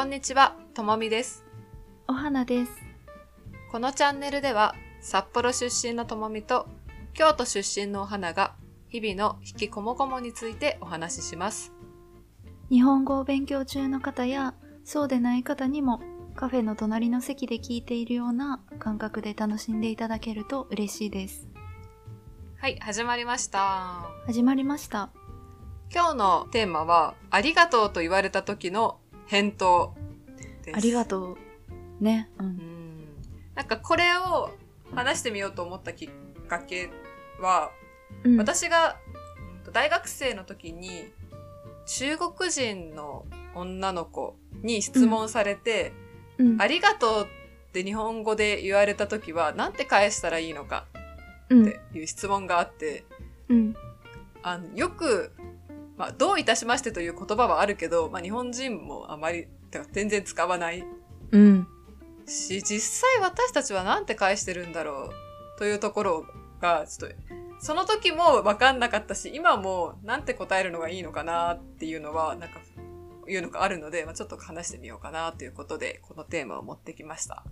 こんにちは、ともみです。お花です。このチャンネルでは、札幌出身のともみと、京都出身のお花が、日々の引きこもごもについてお話しします。日本語を勉強中の方や、そうでない方にも、カフェの隣の席で聞いているような感覚で楽しんでいただけると嬉しいです。はい、始まりました。始まりました。今日のテーマは、ありがとうと言われた時の返答です。ありがとう。ね。う。うんん。なんかこれを話してみようと思ったきっかけは、うん、私がうん大学生の時に中国人の女の子に質問されて、うん、ありがとうって日本語で言われた時はなんて返したらいいのかうんっていう質問があって、うん。あのよく、まあ、どういたしましてという言葉はあるけど、まあ、日本人もあまりてか全然使わないうん。し、実際私たちはなんて返してるんだろうというところが、ちょっと、その時も分かんなかったし、今もなんて答えるのがいいのかなっていうのは、なんか、いうのがあるので、まあ、ちょっと話してみようかなということで、このテーマを持ってきました。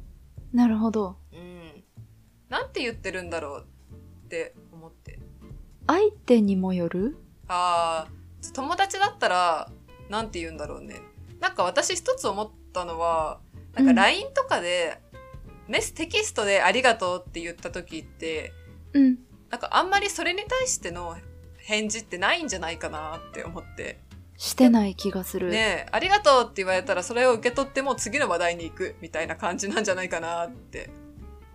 なるほど。うん。なんて言ってるんだろうって思って。相手にもよる？あー、友達だったら、なんて言うんだろうね。なんか私一つ思ったのは、なんかうん LINE とかで、メス、テキストでありがとうって言った時って、うん。なんかあんまりそれに対しての返事ってないんじゃないかなって思って。してない気がする。ねえ、ありがとうって言われたらそれを受け取っても次の話題に行くみたいな感じなんじゃないかなって。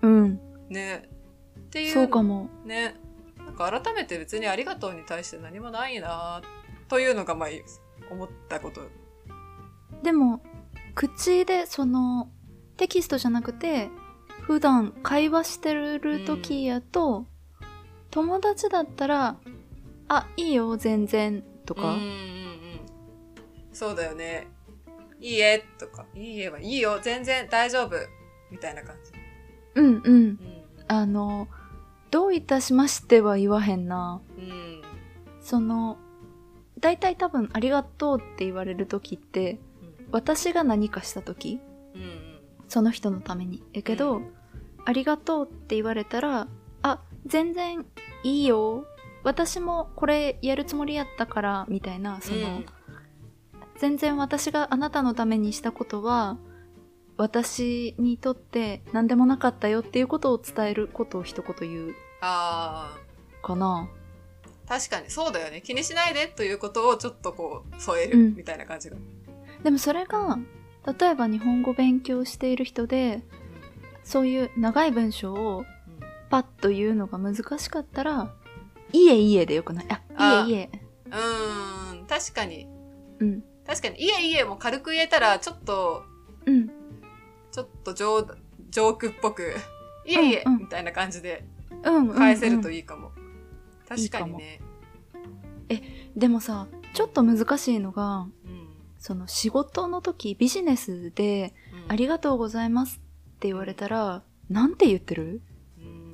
うん。ねっていう。そうかも。ね。なんか改めて別にありがとうに対して何もないなというのがまあ思ったこと。でも、口でその、テキストじゃなくて、普段会話してる時やと、友達だったら、あ、いいよ、全然、とかうんうんうん。そうだよね。いいえとか、いいえはいいよ、全然大丈夫みたいな感じ。うんうん。うん。あの、どういたしましては言わへんな。うん。その、大体多分ありがとうって言われる時って、私が何かした時うんうん。その人のために。やけど、うんありがとうって言われたら、あ、全然いいよ。私もこれやるつもりやったから、みたいな、その、うん全然私があなたのためにしたことは、私にとって何でもなかったよっていうことを伝えることを一言言うあかな。あ、確かにそうだよね。気にしないでということをちょっとこう添えるうんみたいな感じが。でもそれが、例えば日本語勉強している人で、そういう長い文章をパッと言うのが難しかったら、いえいえでよくない？あ、あいえいえ。うん。確かに。うん。確かに、いえいえも軽く言えたら、ちょっと、うん。ちょっとジョージョークっぽく、いえいえ、うんうんみたいな感じでうん、うん。返せるといいいかも。確かにね。い。でもさ、ちょっと難しいのが、うん。その仕事の時、ビジネスで、うんありがとうございますって言われたら、なんて言ってる？うん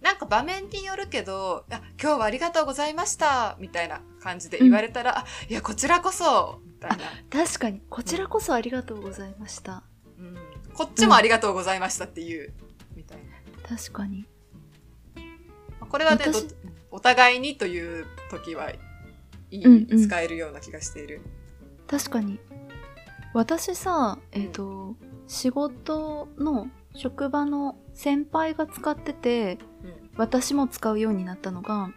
なんか場面によるけど、あ今日はありがとうございましたみたいな感じで言われたら、あいや、こちらこそみたいな、確かに、こちらこそありがとうございました。うん。こっちもありがとうございましたっていう、みたいな。確かに。まあこれはね、お互いにという時はいい、うんうん使えるような気がしている。確かに。私さ、えっ、と、仕事の職場の先輩が使ってて、うん。私も使うようになったのが、うん。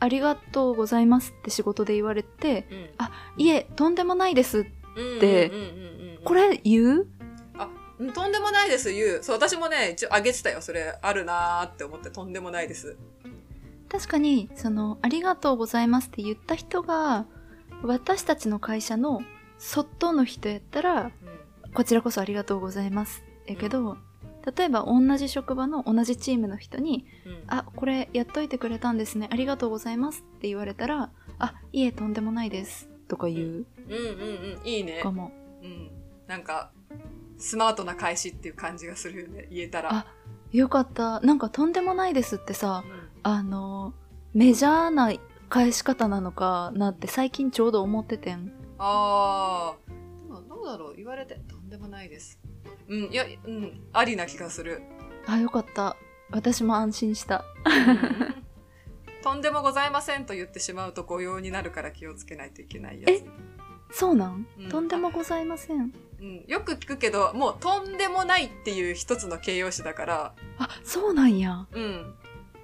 ありがとうございますって仕事で言われて、うん。あ、いえ、とんでもないです。うんでうんうんうんうんこれ言う？うんとんでもないです、言う。そう、私もね、一応あげてたよ。それ、あるなーって思って、とんでもないです。確かに、その、ありがとうございますって言った人が、私たちの会社の外の人やったら、うん。こちらこそありがとうございます。やけど、例えば同じ職場の同じチームの人に、うん。あ、これやっといてくれたんですね。ありがとうございますって言われたら、あ、いえ、とんでもないです。とか言ううんうんうん。いいねか。も。うん。なんか、スマートな返しっていう感じがするよね。言えたら。あよかった。なんかとんでもないですってさう、んあの、メジャーな返し方なのかなって最近ちょうど思っててん。あー。でもどうだろう。言われてとんでもないです。うんいやうんありな気がする。あよかった。私も安心した。とんでもございませんと言ってしまうと誤用になるから気をつけないといけないやつ、そうなん、うん。とんでもございません。うん、よく聞くけどもうとんでもないっていう一つの形容詞だから。あそうなんや。うん。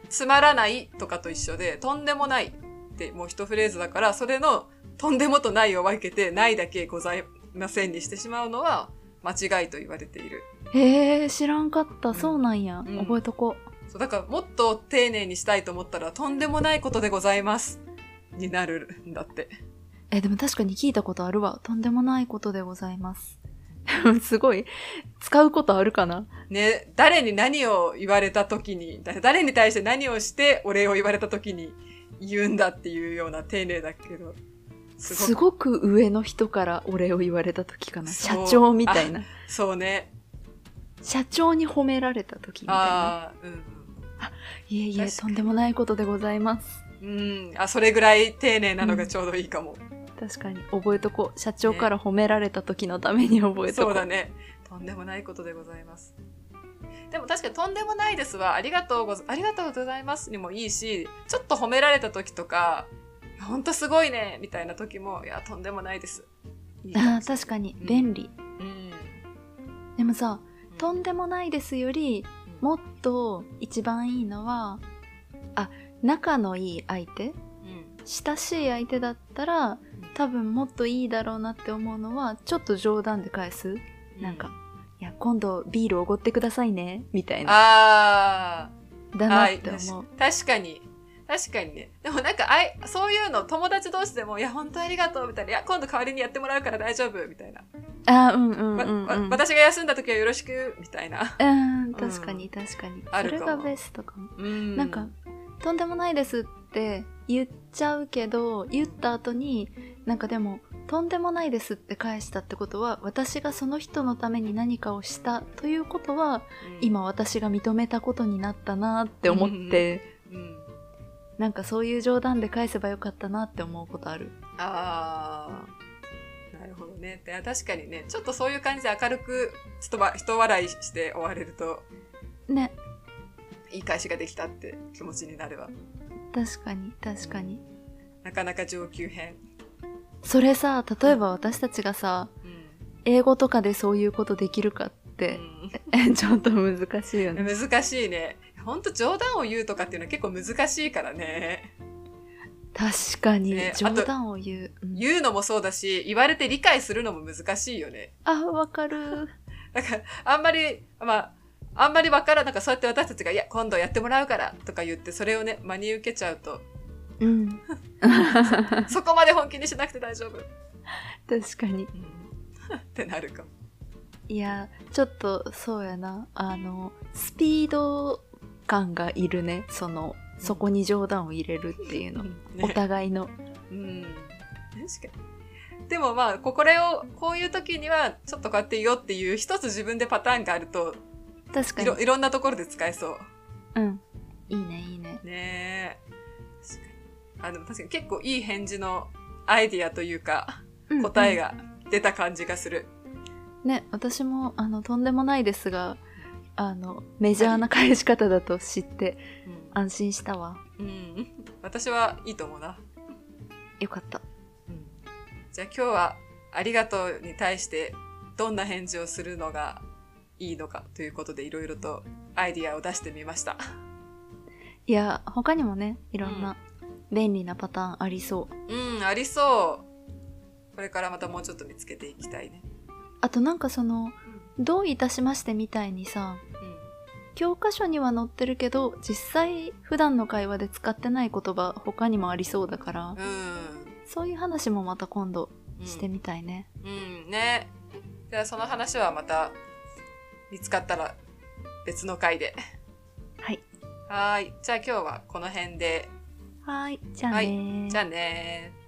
つまらないとかと一緒でとんでもないってもう一フレーズだからそれのとんでもとないを分けてないだけございませんにしてしまうのは間違いと言われている。へえ知らんかった、ん。そうなんや、うん。覚えとこそうだからもっと丁寧にしたいと思ったらとんでもないことでございますになるんだって。えでも確かに聞いたことあるわ。とんでもないことでございます。すごい。使うことあるかな？ね、誰に何を言われた時に、だ誰に対して何をしてお礼を言われた時に言うんだっていうような丁寧だけど、すごく上の人からお礼を言われた時かな社長みたいなそうね。社長に褒められた時みたいなああ、うんいえいえとんでもないことでございますうん。うん。あ、それぐらい丁寧なのがちょうどいいかも。確かに覚えとこう社長から褒められた時のために覚えとこそうだね。とんでもないことでございます。でも確かにとんでもないですは、ありがとうござ、ありがとうございますにもいいし、ちょっと褒められた時とか、ほんとすごいね、みたいな時も、いや、とんでもないです。いいかあ確かに。便利、うん。でもさうん。とんでもないですよりもっと一番いいのはあ仲のいい相手？うん。親しい相手だったら多分もっといいだろうなって思うのはちょっと冗談で返す？なんか、いや今度ビールおごってくださいね。みたいな。あだあ、なはい、って思う。確かに。確かに。ね。でもなんか、あい、そういうの友達同士でも、いや、本当ありがとう、みたいな。いや、今度代わりにやってもらうから大丈夫、みたいな。あーうんうんわうんうん。わ私が休んだ時はよろしく、みたいな。うん。確かに確かに、あるかも。それがベストかも。うん。なんか、とんでもないですって言っちゃうけど、言った後に、なんかでも、とんでもないですって返したってことは、私がその人のために何かをしたということは、うん、今私が認めたことになったなって思って、うん。なんかそういう冗談で返せばよかったなって思うことある。ああ。なるほどね。で確かにね、ちょっとそういう感じで明るく、ちょっとわ人笑いして終われると、ね、いい返しができたって気持ちになるわ。確かに確かに。なかなか上級編。それさ、例えば私たちがさ、うん。英語とかでそういうことできるかって、うん ちょっと難しいよね。難しいね。ほんと冗談を言うとかっていうのは結構難しいからね。確かに、ね冗談を言う。うん言うのもそうだし、言われて理解するのも難しいよね。あ、わかる。だから、あんまり、まあ、あんまりわからん、なんかそうやって私たちが、いや、今度やってもらうからとか言って、それをね、真に受けちゃうと、うん。そこまで本気にしなくて大丈夫。確かに。ってなるかも。いや、ちょっとそうやな。あの、スピード感がいるね。その、そこに冗談を入れるっていうの。ねお互いの。うん。確かに。でもまあ、これを、こういう時には、ちょっとこうやって言おうっていう一つ自分でパターンがあると、確かにいろ、。いろんなところで使えそう。うん。いいね、いいね。ねえ。確かに。あ、でも確かに結構いい返事のアイディアというか、うん答え。が出た感じがする。ね、私も、あの、とんでもないですが、あの、メジャーな返し方だと知って安心したわ。うん。うん。私はいいと思うな。よかった。うん。じゃあ今日は、ありがとうに対して、どんな返事をするのがいいのかということで、いろいろとアイディアを出してみました。いや、他にもね、いろんな便利なパターンありそう。うん、ありそう。これからまたもうちょっと見つけていきたいね。あとなんかその、どういたしましてみたいにさ、教科書には載ってるけど、実際普段の会話で使ってない言葉他にもありそうだから、うん。そういう話もまた今度うん。してみたいね。うん、ね。じゃあその話はまた見つかったら別の回で。はい。はーい。じゃあ今日はこの辺で。はい。じゃあねーじゃあねー。